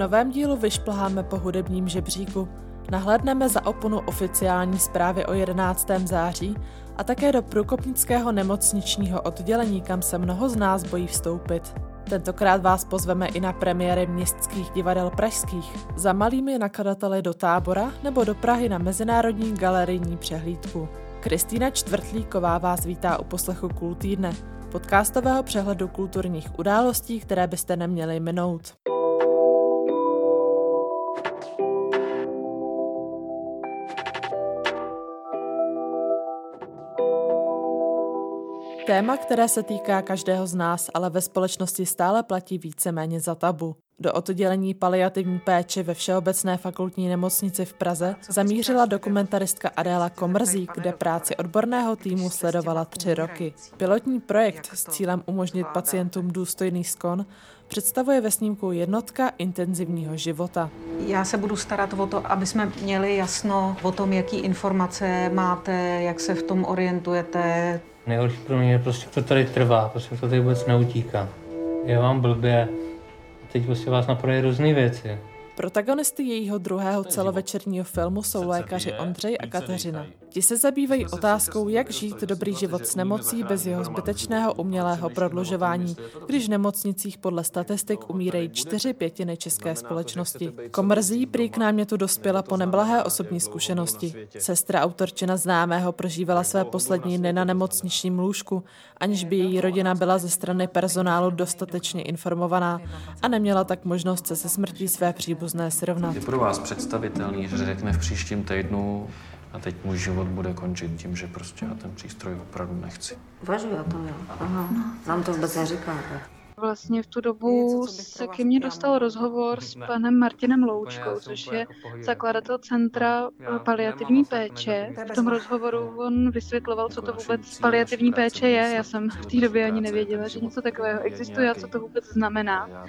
novém dílu vyšplháme po hudebním žebříku. Nahlédneme za oponu oficiální zprávy o 11. září a také do průkopnického nemocničního oddělení, kam se mnoho z nás bojí vstoupit. Tentokrát vás pozveme i na premiéry městských divadel pražských, za malými nakladateli do tábora nebo do Prahy na Mezinárodní galerijní přehlídku. Kristýna Čtvrtlíková vás vítá u poslechu Kultýdne, podcastového přehledu kulturních událostí, které byste neměli minout. Téma, které se týká každého z nás, ale ve společnosti stále platí víceméně za tabu. Do oddělení paliativní péče ve Všeobecné fakultní nemocnici v Praze zamířila dokumentaristka Adéla Komrzík, kde práci odborného týmu sledovala tři roky. Pilotní projekt s cílem umožnit pacientům důstojný skon představuje ve snímku jednotka intenzivního života. Já se budu starat o to, aby jsme měli jasno o tom, jaký informace máte, jak se v tom orientujete. Nejhorší pro mě je prostě, to tady trvá, prostě to tady vůbec neutíká. Je vám blbě, teď prostě vás napadají různé věci. Protagonisty jejího druhého celovečerního filmu jsou lékaři Ondřej a Kateřina. Ti se zabývají otázkou, jak žít dobrý život s nemocí bez jeho zbytečného umělého prodlužování, když v nemocnicích podle statistik umírají čtyři pětiny české společnosti. Komrzí prý k námětu dospěla po neblahé osobní zkušenosti. Sestra autorčina známého prožívala své poslední dny na nemocničním lůžku, aniž by její rodina byla ze strany personálu dostatečně informovaná a neměla tak možnost se se smrtí své příbuzné srovnat. Je pro vás představitelný, že řekne v příštím týdnu a teď můj život bude končit tím, že prostě já ten přístroj opravdu nechci. Uvažuji o tom, jo. Aha. Nám to vůbec neříkáte. Vlastně v tu dobu se ke mně dostal rozhovor s panem Martinem Loučkou, což je zakladatel Centra paliativní péče. V tom rozhovoru on vysvětloval, co to vůbec paliativní péče je. Já jsem v té době ani nevěděla, že něco takového existuje a co to vůbec znamená.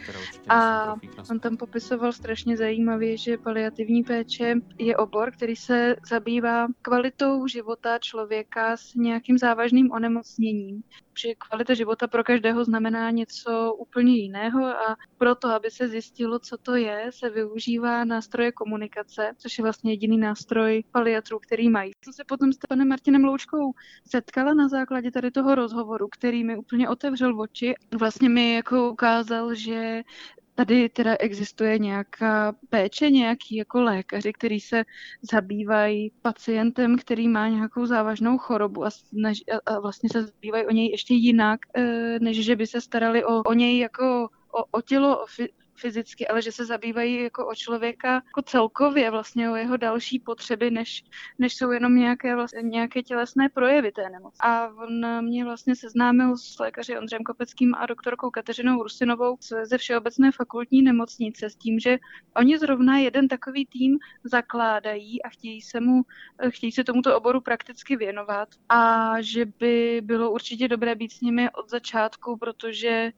A on tam popisoval strašně zajímavě, že paliativní péče je obor, který se zabývá kvalitou života člověka s nějakým závažným onemocněním. Že kvalita života pro každého znamená něco úplně jiného a proto, aby se zjistilo, co to je, se využívá nástroje komunikace, což je vlastně jediný nástroj paliatrů, který mají. Jsem se potom s panem Martinem Loučkou setkala na základě tady toho rozhovoru, který mi úplně otevřel oči. Vlastně mi jako ukázal, že tady teda existuje nějaká péče, nějaký jako lékaři, který se zabývají pacientem, který má nějakou závažnou chorobu a, snaž, a vlastně se zabývají o něj ještě jinak, eh, než že by se starali o, o něj jako o, o tělo, o, fyzicky, ale že se zabývají jako o člověka jako celkově vlastně o jeho další potřeby, než, než jsou jenom nějaké, vlastně, nějaké tělesné projevy té nemoci. A on mě vlastně seznámil s lékaři Ondřejem Kopeckým a doktorkou Kateřinou Rusinovou ze Všeobecné fakultní nemocnice s tím, že oni zrovna jeden takový tým zakládají a chtějí se, mu, chtějí se tomuto oboru prakticky věnovat a že by bylo určitě dobré být s nimi od začátku, protože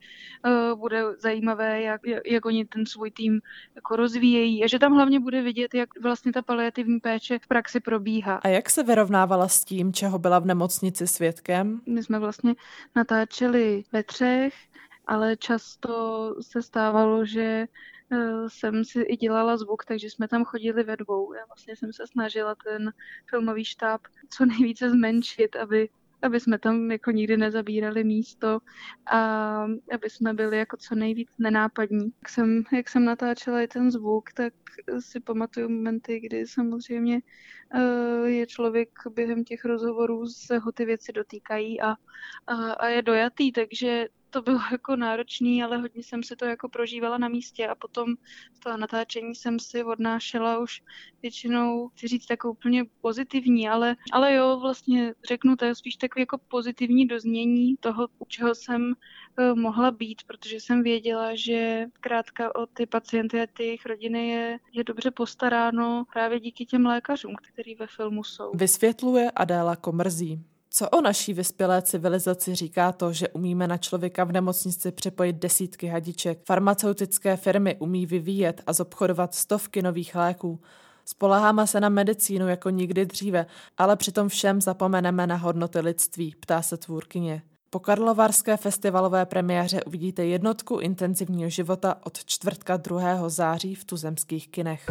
uh, bude zajímavé, jak, jak oni ten svůj tým jako rozvíjejí a že tam hlavně bude vidět, jak vlastně ta paliativní péče v praxi probíhá. A jak se vyrovnávala s tím, čeho byla v nemocnici svědkem? My jsme vlastně natáčeli ve třech, ale často se stávalo, že eh, jsem si i dělala zvuk, takže jsme tam chodili ve dvou. Já vlastně jsem se snažila ten filmový štáb co nejvíce zmenšit, aby aby jsme tam jako nikdy nezabírali místo a aby jsme byli jako co nejvíc nenápadní. Jak jsem, jak jsem natáčela i ten zvuk, tak si pamatuju momenty, kdy samozřejmě uh, je člověk během těch rozhovorů se ho ty věci dotýkají a, a, a je dojatý, takže to bylo jako náročný, ale hodně jsem si to jako prožívala na místě a potom z toho natáčení jsem si odnášela už většinou, chci říct, jako úplně pozitivní, ale, ale jo, vlastně řeknu, to je spíš takový jako pozitivní doznění toho, u čeho jsem uh, mohla být, protože jsem věděla, že krátka o ty pacienty a ty jejich rodiny je, je dobře postaráno právě díky těm lékařům, kteří ve filmu jsou. Vysvětluje Adéla Komrzí. Co o naší vyspělé civilizaci říká to, že umíme na člověka v nemocnici přepojit desítky hadiček, farmaceutické firmy umí vyvíjet a zobchodovat stovky nových léků, Spoleháme se na medicínu jako nikdy dříve, ale přitom všem zapomeneme na hodnoty lidství, ptá se tvůrkyně. Po Karlovarské festivalové premiéře uvidíte jednotku intenzivního života od čtvrtka 2. září v tuzemských kinech.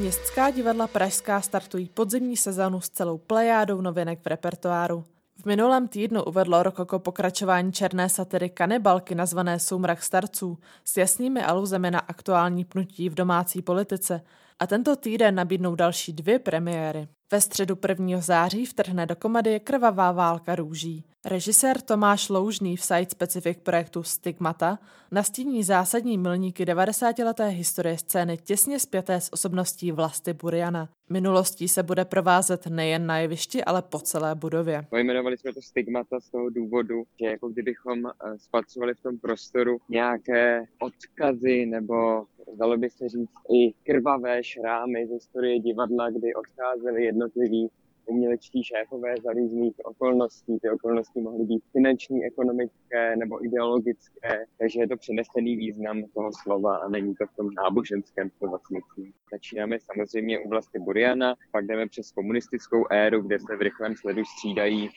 Městská divadla Pražská startují podzimní sezónu s celou plejádou novinek v repertoáru. V minulém týdnu uvedlo Rokoko pokračování černé satiry Kanibalky nazvané Soumrak starců s jasnými aluzemi na aktuální pnutí v domácí politice a tento týden nabídnou další dvě premiéry. Ve středu 1. září vtrhne do komedie Krvavá válka růží. Režisér Tomáš Loužný v site specific projektu Stigmata nastíní zásadní milníky 90-leté historie scény těsně spjaté s osobností Vlasty Buriana. Minulostí se bude provázet nejen na jevišti, ale po celé budově. Pojmenovali jsme to Stigmata z toho důvodu, že jako kdybychom eh, spatřovali v tom prostoru nějaké odkazy nebo dalo by se říct i krvavé šrámy z historie divadla, kdy odcházeli jednotliví umělečtí šéfové za různých okolností. Ty okolnosti mohly být finanční, ekonomické nebo ideologické, takže je to přenesený význam toho slova a není to v tom náboženském slova smyslu. Začínáme samozřejmě u vlasti Buriana, pak jdeme přes komunistickou éru, kde se v rychlém sledu střídají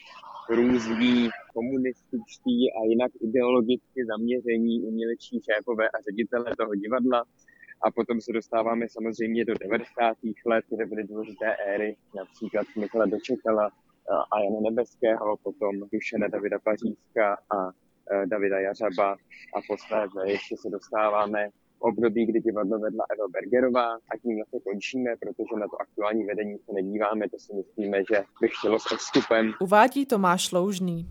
různí komunističtí a jinak ideologicky zaměření umělečí šéfové a ředitele toho divadla. A potom se dostáváme samozřejmě do 90. let, kde byly důležité éry, například Michala Dočekala a Jana Nebeského, potom Dušene Davida Pařízka a e, Davida Jařaba a posléze ještě se dostáváme období, kdy divadlo vedla Eva Bergerová a tím vlastně končíme, protože na to aktuální vedení se nedíváme, to si myslíme, že by chtělo s odstupem. Uvádí Tomáš Loužný.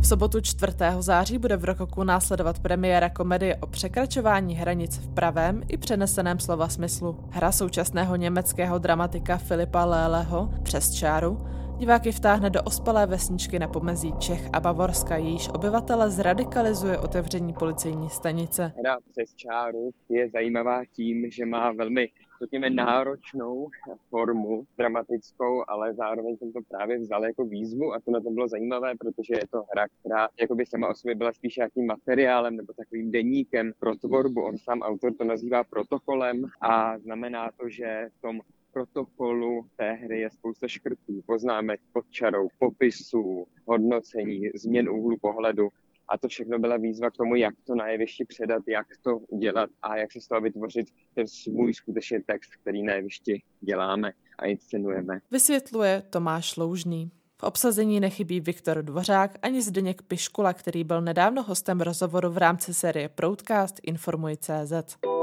V sobotu 4. září bude v Rokoku následovat premiéra komedie o překračování hranic v pravém i přeneseném slova smyslu. Hra současného německého dramatika Filipa Léleho Přes čáru Diváky vtáhne do ospalé vesničky na pomezí Čech a Bavorska, jejíž obyvatele zradikalizuje otevření policejní stanice. Hra přes čáru je zajímavá tím, že má velmi řekněme, náročnou formu dramatickou, ale zároveň jsem to právě vzal jako výzvu a to na to bylo zajímavé, protože je to hra, která jako by sama o sobě byla spíš nějakým materiálem nebo takovým deníkem pro tvorbu. On sám autor to nazývá protokolem a znamená to, že v tom protokolu té hry je spousta škrtů, poznámek pod čarou, popisů, hodnocení, změn úhlu pohledu. A to všechno byla výzva k tomu, jak to na jevišti předat, jak to udělat a jak se z toho vytvořit ten svůj skutečně text, který na jevišti děláme a inscenujeme. Vysvětluje Tomáš Loužný. V obsazení nechybí Viktor Dvořák ani Zdeněk Piškula, který byl nedávno hostem rozhovoru v rámci série Proudcast Informuj.cz.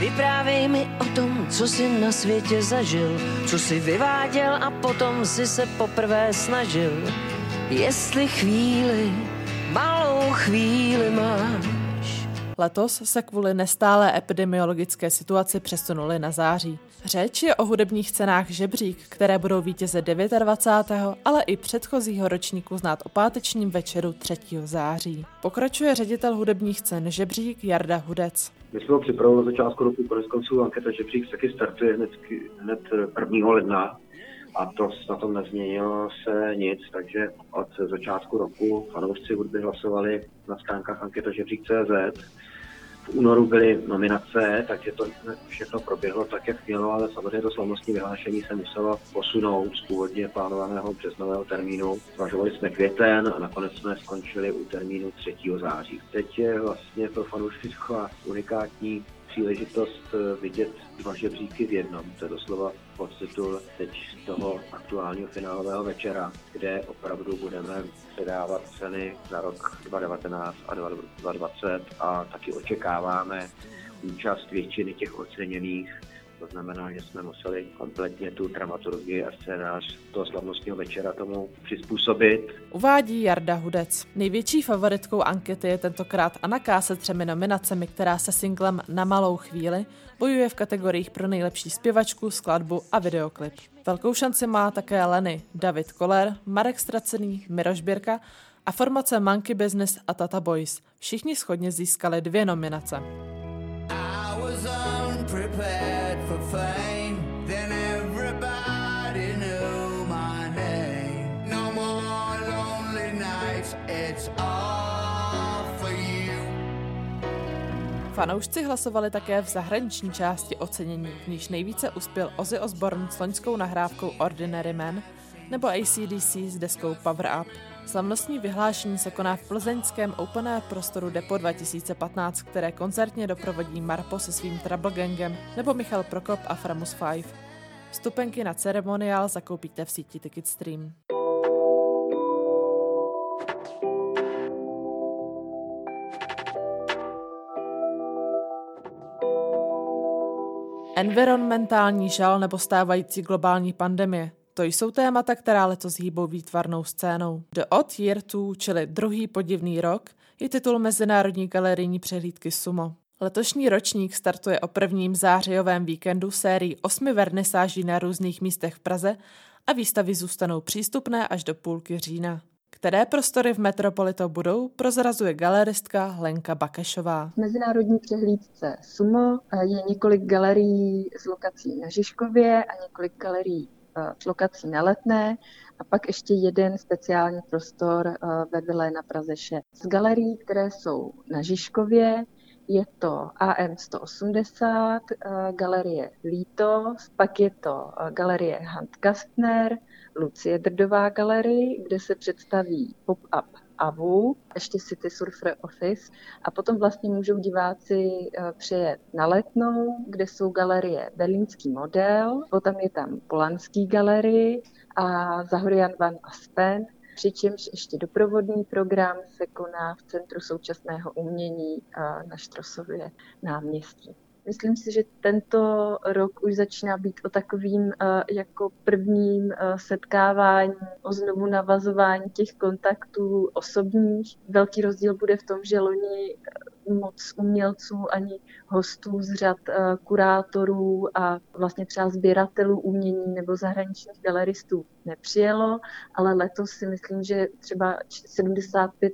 Vyprávej mi o tom, co jsi na světě zažil, co jsi vyváděl a potom si se poprvé snažil. Jestli chvíli, malou chvíli máš. Letos se kvůli nestálé epidemiologické situaci přesunuli na září. Řeč je o hudebních cenách Žebřík, které budou vítěze 29. ale i předchozího ročníku znát o pátečním večeru 3. září. Pokračuje ředitel hudebních cen Žebřík Jarda Hudec. My jsme ho připravili na začátku roku, konec konců anketa Žebřík taky startuje hned, hned 1. ledna a to na tom nezměnilo se nic, takže od začátku roku fanoušci hudby hlasovali na stránkách anketa Žebřík.cz v únoru byly nominace, takže to všechno proběhlo tak, jak mělo, ale samozřejmě to slavnostní vyhlášení se muselo posunout z původně plánovaného březnového termínu. Zvažovali jsme květen a nakonec jsme skončili u termínu 3. září. Teď je vlastně pro fanoušky unikátní příležitost eh, vidět dva žebříky v jednom. To je doslova podtitul teď z toho aktuálního finálového večera, kde opravdu budeme předávat ceny za rok 2019 a 2020 a taky očekáváme účast většiny těch oceněných to znamená, že jsme museli kompletně tu dramaturgii a scénář toho slavnostního večera tomu přizpůsobit. Uvádí Jarda Hudec. Největší favoritkou ankety je tentokrát Anna K. se třemi nominacemi, která se singlem Na malou chvíli bojuje v kategoriích pro nejlepší zpěvačku, skladbu a videoklip. Velkou šanci má také Leny, David Koller, Marek Stracený, Miroš Birka a formace Monkey Business a Tata Boys. Všichni schodně získali dvě nominace. I was unprepared fame, then everybody knew my name. No more lonely nights, it's all for you. Fanoušci hlasovali také v zahraniční části ocenění, v níž nejvíce uspěl Ozzy Osbourne s loňskou nahrávkou Ordinary Man – nebo ACDC s deskou Power Up. Slavnostní vyhlášení se koná v plzeňském Open Air prostoru Depo 2015, které koncertně doprovodí Marpo se svým Trouble Gangem nebo Michal Prokop a Framus 5. Vstupenky na ceremoniál zakoupíte v síti Ticketstream. Environmentální žal nebo stávající globální pandemie. To jsou témata, která letos hýbou výtvarnou scénou. The Odd Year 2, čili druhý podivný rok, je titul Mezinárodní galerijní přehlídky Sumo. Letošní ročník startuje o prvním zářijovém víkendu sérii osmi vernisáží na různých místech v Praze a výstavy zůstanou přístupné až do půlky října. Které prostory v Metropolito budou, prozrazuje galeristka Lenka Bakešová. V mezinárodní přehlídce SUMO je několik galerií s lokací na Žižkově a několik galerií eh, s lokací na Letné a pak ještě jeden speciální prostor eh, ve Vile na Praze 6. Z galerií, které jsou na Žižkově, je to AM 180, eh, galerie Lítos, pak je to galerie Hand Kastner, Lucie Drdová galerii, kde se představí pop-up AVU, ještě City Surfer Office a potom vlastně můžou diváci eh, přijet na Letnou, kde jsou galerie Berlínský model, potom je tam Polanský galerii a Zahorian van Aspen, přičemž ještě doprovodný program se koná v Centru současného umění eh, na Štrosově náměstí. Myslím si, že tento rok už začíná být o takovým eh, jako prvním eh, setkávání, o znovu navazování těch kontaktů osobních. Velký rozdíl bude v tom, že loni eh, moc umělců ani hostů z řad kurátorů a vlastně třeba sběratelů umění nebo zahraničních galeristů nepřijelo, ale letos si myslím, že třeba 75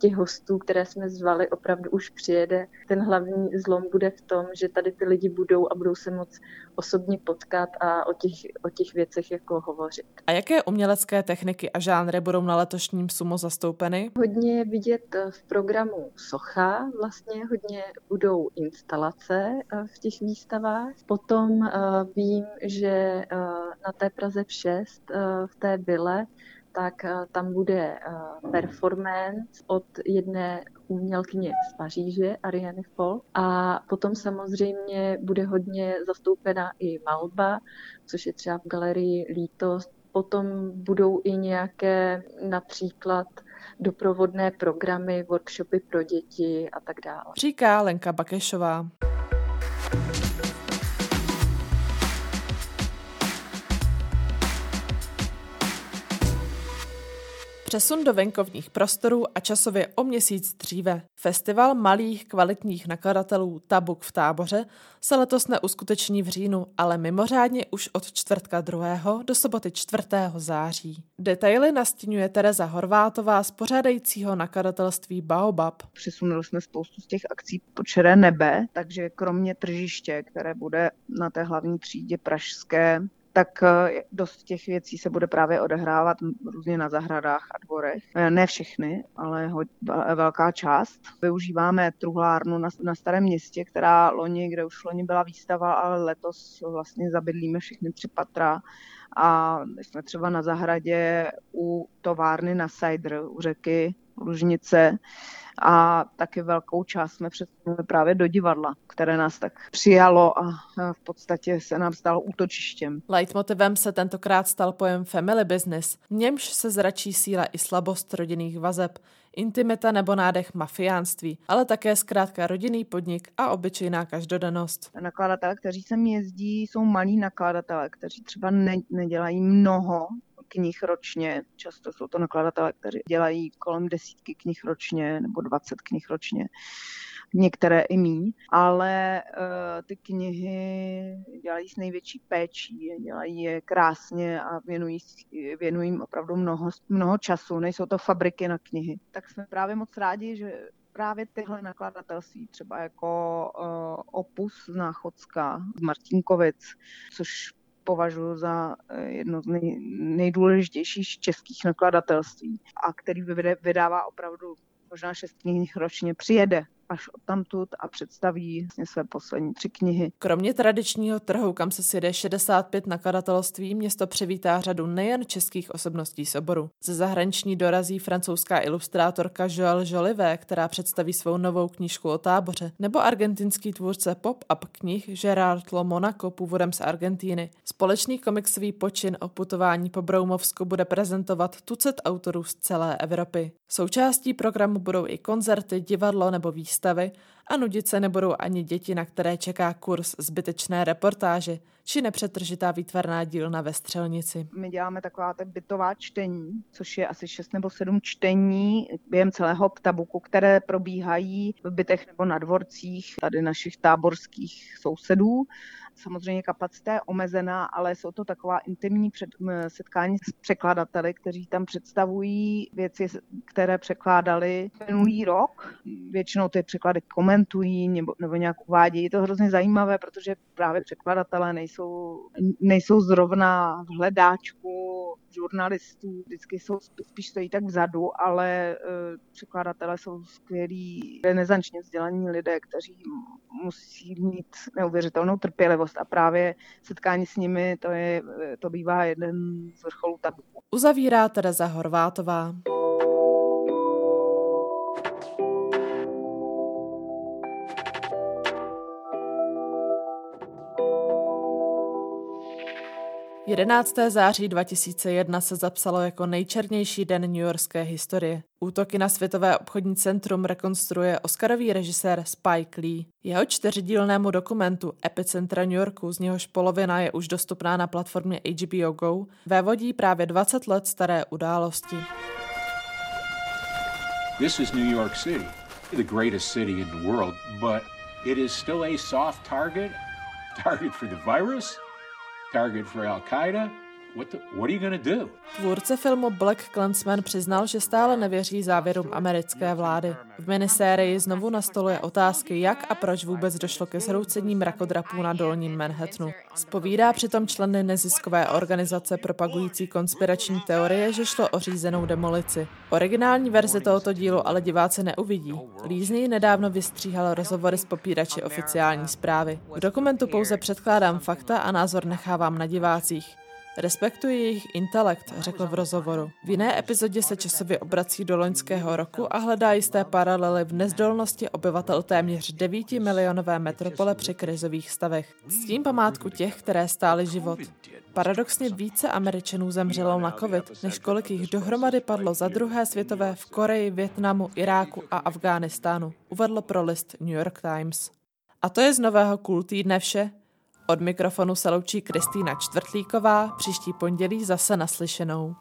těch hostů, které jsme zvali, opravdu už přijede. Ten hlavní zlom bude v tom, že tady ty lidi budou a budou se moc osobně potkat a o těch, o těch věcech jako hovořit. A jaké umělecké techniky a žánry budou na letošním sumo zastoupeny? Hodně vidět v programu Socha, vlastně hodně budou instalace eh, v těch výstavách. Potom eh, vím, že eh, na té Praze 6 v té vile tak eh, tam bude eh, performance od jedné umělkyně z Paříže, Ariane Folk. A potom samozřejmě bude hodně zastoupena i malba, což je třeba v galerii Lítost. Potom budou i nějaké například doprovodné programy, workshopy pro děti a tak dále. Říká Lenka Bakešová. Přesun do venkovních prostorů a časově o měsíc dříve. Festival malých kvalitních nakladatelů Tabuk v táboře se letos neuskuteční v říjnu, ale mimořádně už od čtvrtka 2. do soboty 4. září. Detaily nastínuje Tereza Horvátová z pořádajícího nakladatelství Baobab. Přesunuli jsme spoustu z těch akcí po čeré nebe, takže kromě tržiště, které bude na té hlavní třídě pražské, tak eh, dost těch věcí se bude právě odehrávat různě na zahradách a dvorech. Eh, ne všechny, ale velká část. Využíváme truhlárnu na, na Starém městě, která loni, kde už loni byla výstava, ale letos vlastně zabydlíme všechny tři patra a jsme třeba na zahradě u továrny na Cider, u řeky Lužnice, a taky velkou část jsme přesunuli právě do divadla, které nás tak přijalo a v podstatě se nám stalo útočištěm. Leitmotivem se tentokrát stal pojem family business, v němž se zračí síla i slabost rodinných vazeb, intimita nebo nádech mafiánství, ale také zkrátka rodinný podnik a obyčejná každodennost. Nakladatelé, kteří sem jezdí, jsou malí nakladatelé, kteří třeba ne, nedělají mnoho, knih ročně. Často jsou to nakladatelé, kteří dělají kolem desítky knih ročně nebo 20 knih ročně některé i míň, ale uh, ty knihy dělají s největší péčí, dělají je krásně a věnují, věnují jim opravdu mnoho, mnoho času, nejsou to fabriky na knihy. Tak jsme právě moc rádi, že právě tyhle nakladatelství, třeba jako uh, Opus z Náchodska, z Martinkovic, což považuji za eh, jedno z nej, nejdůležitějších českých nakladatelství a který vydává opravdu možná šest knih ročně, přijede až odtamtud a představí vlastně své poslední tři knihy. Kromě tradičního trhu, kam se sjede 65 nakladatelství, město přivítá řadu nejen českých osobností z oboru. Ze zahraniční dorazí francouzská ilustrátorka Joël Jolivé, která představí svou novou knížku o táboře, nebo argentinský tvůrce pop-up knih Gerard Lo Monaco původem z Argentíny. Společný komiksový počin o putování po Broumovsku bude prezentovat tucet autorů z celé Evropy. Součástí programu budou i koncerty, divadlo nebo výstavy a nudit se nebudou ani děti, na které čeká kurz zbytečné reportáže či nepřetržitá výtvarná dílna ve střelnici. My děláme taková tak bytová čtení, což je asi šest nebo sedm čtení během celého ptabuku, které probíhají v bytech nebo na dvorcích tady našich táborských sousedů Samozřejmě kapacita je omezená, ale jsou to taková intimní před, setkání s překladateli, kteří tam představují věci, které překládali minulý rok. Většinou ty překlady komentují nebo, nebo nějak uvádějí. Je to hrozně zajímavé, protože právě překladatelé nejsou, nejsou zrovna v hledáčku žurnalistů, vždycky jsou spíš stojí tak vzadu, ale uh, překladatelé jsou skvělí, renesančně vzdělaní lidé, kteří musí mít neuvěřitelnou trpělivost a právě setkání s nimi, to, je, to bývá jeden z vrcholů tabu. Uzavírá Tereza Horvátová. 11. září 2001 se zapsalo jako nejčernější den New Yorkské historie. Útoky na Světové obchodní centrum rekonstruuje Oscarový režisér Spike Lee. Jeho čtyřdílnému dokumentu Epicentra New Yorku, z něhož polovina je už dostupná na platformě HBO Go, vévodí právě 20 let staré události. This is New York City, the greatest city in the world, but it is still a soft target, target for the virus target for Al Qaeda. Tvůrce filmu Black Clansman přiznal, že stále nevěří závěrům americké vlády. V minisérii znovu nastoluje otázky, jak a proč vůbec došlo ke zhroucení mrakodrapů na dolním Manhattanu. Spovídá přitom členy neziskové organizace propagující konspirační teorie, že šlo o řízenou demolici. Originální verze tohoto dílu ale diváci neuvidí. Lízný nedávno vystříhal rozhovory s popírači oficiální zprávy. V dokumentu pouze předkládám fakta a názor nechávám na divácích. Respektuji jejich intelekt, řekl v rozhovoru. V jiné epizodě se časově obrací do loňského roku a hledá jisté paralely v nezdolnosti obyvatel téměř 9 milionové metropole při krizových stavech. S tím památku těch, které stály život. Paradoxně více Američanů zemřelo na covid, než kolik jich dohromady padlo za druhé světové v Koreji, Větnamu, Iráku a Afghánistánu, uvedl pro list New York Times. A to je z nového Cool týdne vše. Od mikrofonu se loučí Kristýna Čtvrtlíková, příští pondělí zase naslyšenou.